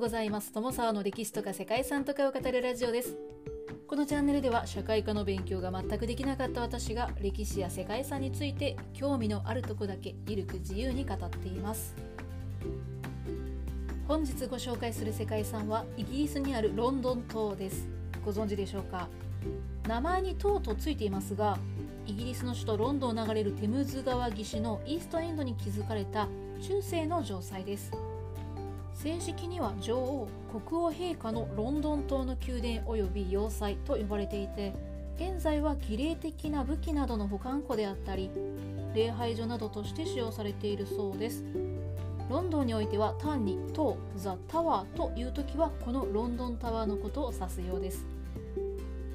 ございます。友沢の歴史とか世界遺産とかを語るラジオです。このチャンネルでは社会科の勉強が全くできなかった私が歴史や世界遺産について興味のあるとこだけゆるく自由に語っています。本日ご紹介する世界遺産はイギリスにあるロンドン島です。ご存知でしょうか？名前に島とついていますがイギリスの首都ロンドンを流れるテムズ川岸のイーストエンドに築かれた中世の城塞です。正式には女王国王陛下のロンドン島の宮殿及び要塞と呼ばれていて現在は儀礼的な武器などの保管庫であったり礼拝所などとして使用されているそうです。ロンドンにおいては単に塔ザ・タワーという時はこのロンドンタワーのことを指すようです。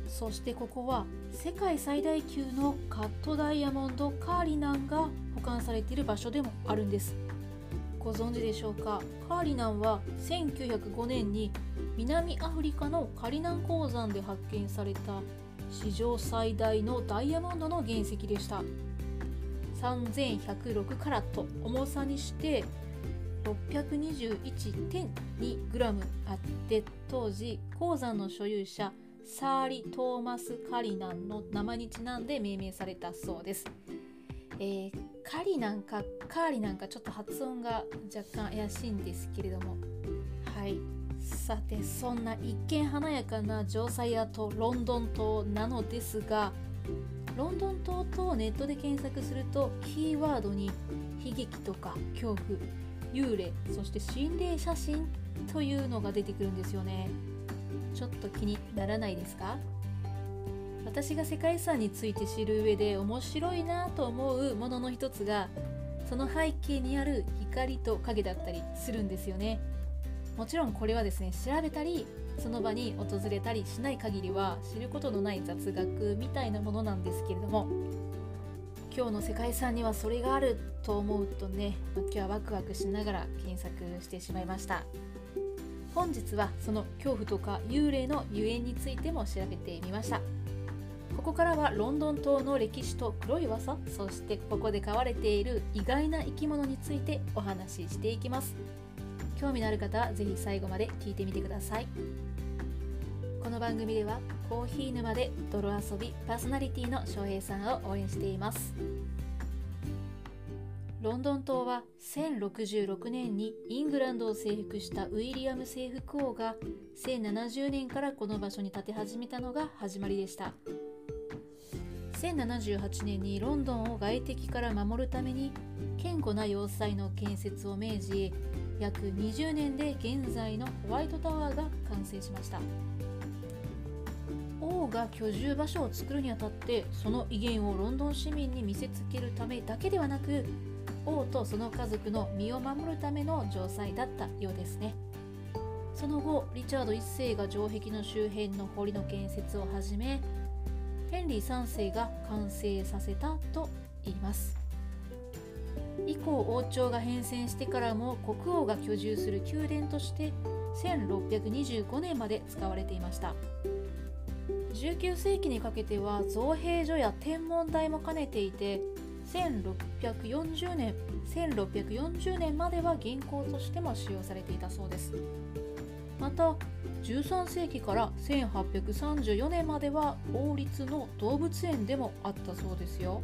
そしてここは世界最大級のカットダイヤモンドカーリナンが保管されている場所でもあるんです。ご存知でしょうか？カーリナンは1905年に南アフリカのカリナン鉱山で発見された史上最大のダイヤモンドの原石でした。3106カラット重さにして621.2グラムあって当時鉱山の所有者サーリ・トーマス・カリナンの名前にちなんで命名されたそうです。えー、カリなんかカーリなんかちょっと発音が若干怪しいんですけれども。はい。さてそんな一見華やかな城塞跡ロンドン島なのですがロンドン島とネットで検索するとキーワードに悲劇とか恐怖幽霊そして心霊写真というのが出てくるんですよね。ちょっと気にならないですか？私が世界遺産について知る上で面白いなと思うものの一つがその背景にある光と影だったりするんですよね。もちろんこれはですね調べたりその場に訪れたりしない限りは知ることのない雑学みたいなものなんですけれども今日の世界遺産にはそれがあると思うとね、今日はワクワクしながら検索してしまいました。本日はその恐怖とか幽霊のゆえんについても調べてみました。ここからはロンドン島の歴史と黒い噂そしてここで飼われている意外な生き物についてお話ししていきます。興味のある方は是非最後まで聞いてみてください。この番組ではコーヒー沼で泥遊びパーソナリティの翔平さんを応援しています。ロンドン島は1066年にイングランドを征服したウィリアム征服王が1070年からこの場所に建て始めたのが始まりでした1078年にロンドンを外敵から守るために堅固な要塞の建設を命じ約20年で現在のホワイトタワーが完成しました。王が居住場所を作るにあたってその威厳をロンドン市民に見せつけるためだけではなく王とその家族の身を守るための城塞だったようですね。その後リチャード1世が城壁の周辺の堀の建設を始めヘンリー3世が完成させたと言います。以降王朝が変遷してからも国王が居住する宮殿として1625年まで使われていました。19世紀にかけては造幣所や天文台も兼ねていて1640年1640年までは銀行としても使用されていたそうです。また13世紀から1834年までは王立の動物園でもあったそうですよ。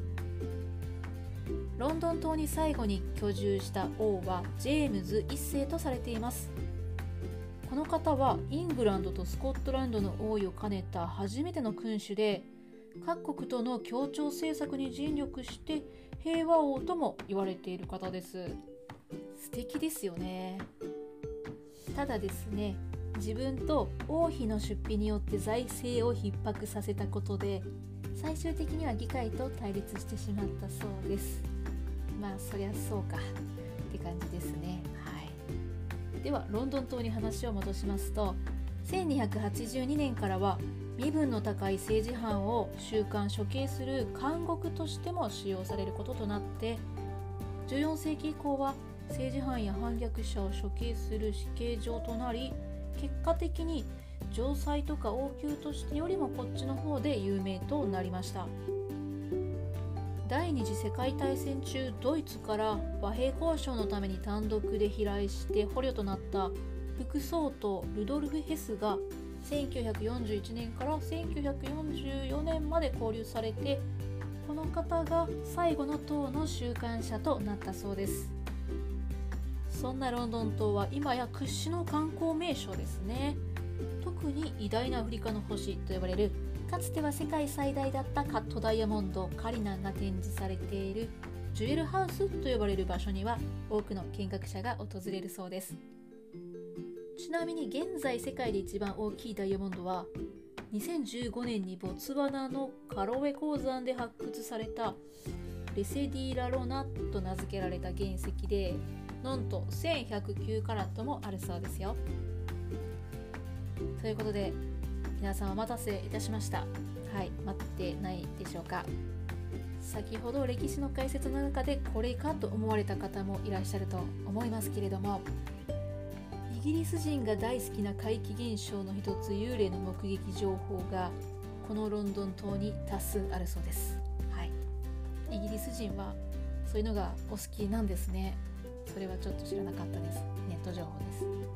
ロンドン島に最後に居住した王はジェームズ1世とされています。この方はイングランドとスコットランドの王位を兼ねた初めての君主で各国との協調政策に尽力して平和王とも言われている方です。素敵ですよね。ただですね自分と王妃の出費によって財政を逼迫させたことで最終的には議会と対立してしまったそうです。まあそりゃそうか。って感じですね。はい。ではロンドン島に話を戻しますと1282年からは身分の高い政治犯を収監処刑する監獄としても使用されることとなって14世紀以降は政治犯や反逆者を処刑する死刑場となり結果的に城塞とか王宮としてよりもこっちの方で有名となりました。第二次世界大戦中ドイツから和平交渉のために単独で飛来して捕虜となった副総統ルドルフ・ヘスが1941年から1944年まで交流されてこの方が最後の党の収監者となったそうです。そんなロンドン島は今や屈指の観光名所ですね。特に偉大なアフリカの星と呼ばれるかつては世界最大だったカットダイヤモンドカリナンが展示されているジュエルハウスと呼ばれる場所には多くの見学者が訪れるそうです。ちなみに現在世界で一番大きいダイヤモンドは2015年にボツワナのカロウェ鉱山で発掘されたレセディラロナと名付けられた原石でなんと1109カラットもあるそうですよ。ということで皆さんお待たせいたしました。はい待ってないでしょうか。先ほど歴史の解説の中でこれかと思われた方もいらっしゃると思いますけれどもイギリス人が大好きな怪奇現象の一つ幽霊の目撃情報がこのロンドン島に多数あるそうです、はい、イギリス人はそういうのがお好きなんですね。それはちょっと知らなかったです。ネット情報です。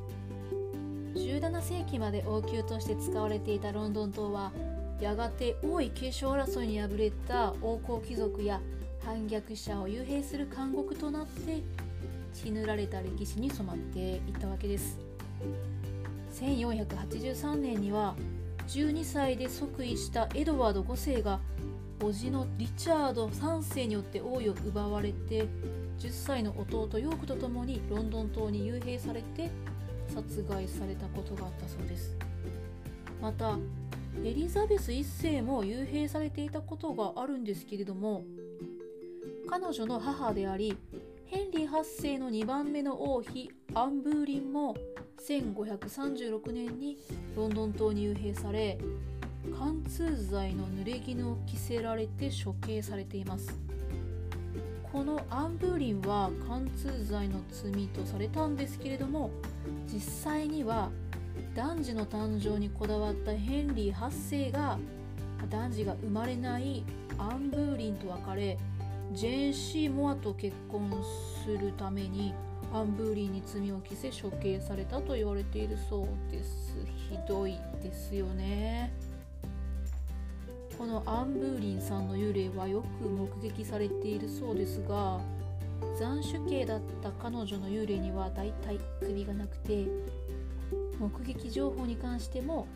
17世紀まで王宮として使われていたロンドン島はやがて王位継承争いに敗れた王侯貴族や反逆者を幽閉する監獄となって血塗られた歴史に染まっていったわけです。1483年には12歳で即位したエドワード5世が叔父のリチャード3世によって王位を奪われて10歳の弟ヨークと共にロンドン島に幽閉されて殺害されたことがあったそうです。またエリザベス1世も幽閉されていたことがあるんですけれども彼女の母でありヘンリー8世の2番目の王妃アンブーリンも1536年にロンドン島に幽閉され貫通剤の濡れ衣を着せられて処刑されています。このアンブーリンは貫通剤の罪とされたんですけれども実際には男児の誕生にこだわったヘンリー8世が男児が生まれないアンブーリンと別れジェーン・シー・モアと結婚するためにアンブーリンに罪を着せ処刑されたと言われているそうです。ひどいですよね。このアンブーリンさんの幽霊はよく目撃されているそうですが斬首刑だった彼女の幽霊にはだいたい首がなくて目撃情報に関しても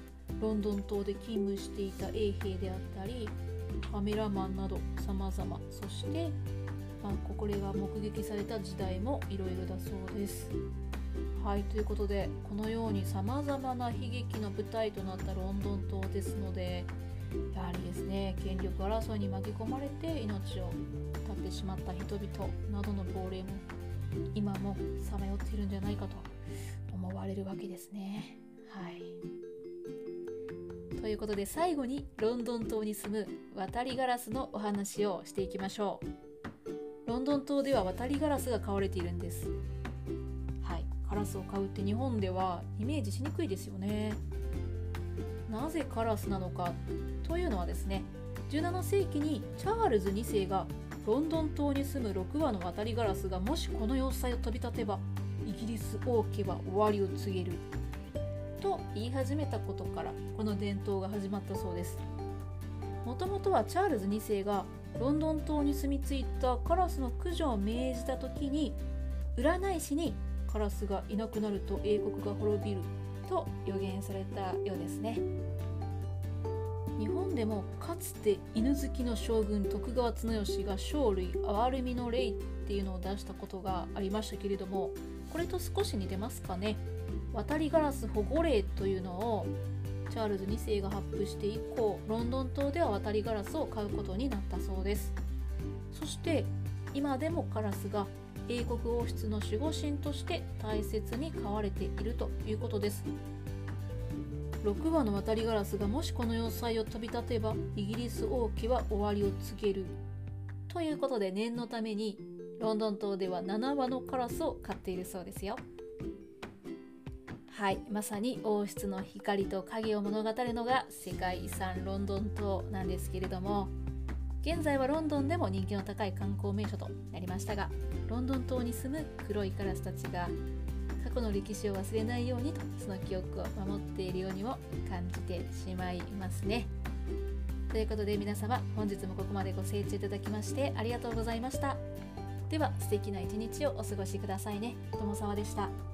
ロンドン島で勤務していた衛兵であったりカメラマンなど様々そして、まあ、これが目撃された時代もいろいろだそうです。はいということでこのようにさまざまな悲劇の舞台となったロンドン島ですのでやはりですね。権力争いに巻き込まれて命を絶ってしまった人々などの亡霊も今もさまよっているんじゃないかと思われるわけですね。はい。ということで最後にロンドン島に住む渡りガラスのお話をしていきましょう。ロンドン島では渡りガラスが買われているんです。はい。カラスを買うって日本ではイメージしにくいですよね。なぜカラスなのか。というのはですね17世紀にチャールズ2世がロンドン島に住む6羽の渡りガラスがもしこの要塞を飛び立てばイギリス王家は終わりを告げると言い始めたことからこの伝統が始まったそうです。もともとはチャールズ2世がロンドン島に住み着いたカラスの駆除を命じた時に占い師にカラスがいなくなると英国が滅びると予言されたようですね。日本でもかつて犬好きの将軍徳川綱吉が生類憐れみの霊っていうのを出したことがありましたけれどもこれと少し似てますかね？渡りガラス保護令というのをチャールズ2世が発布して以降ロンドン島では渡りガラスを買うことになったそうです。そして今でもカラスが英国王室の守護神として大切に飼われているということです。6羽の渡りガラスがもしこの要塞を飛び立てばイギリス王家は終わりを告げる。ということで念のためにロンドン島では7羽のカラスを飼っているそうですよ。はいまさに王室の光と影を物語るのが世界遺産ロンドン島なんですけれども現在はロンドンでも人気の高い観光名所となりましたがロンドン島に住む黒いカラスたちが過去の歴史を忘れないようにとその記憶を守っているようにも感じてしまいますね。ということで皆様本日もここまでご清聴いただきましてありがとうございました。では素敵な一日をお過ごしくださいね。ともさわでした。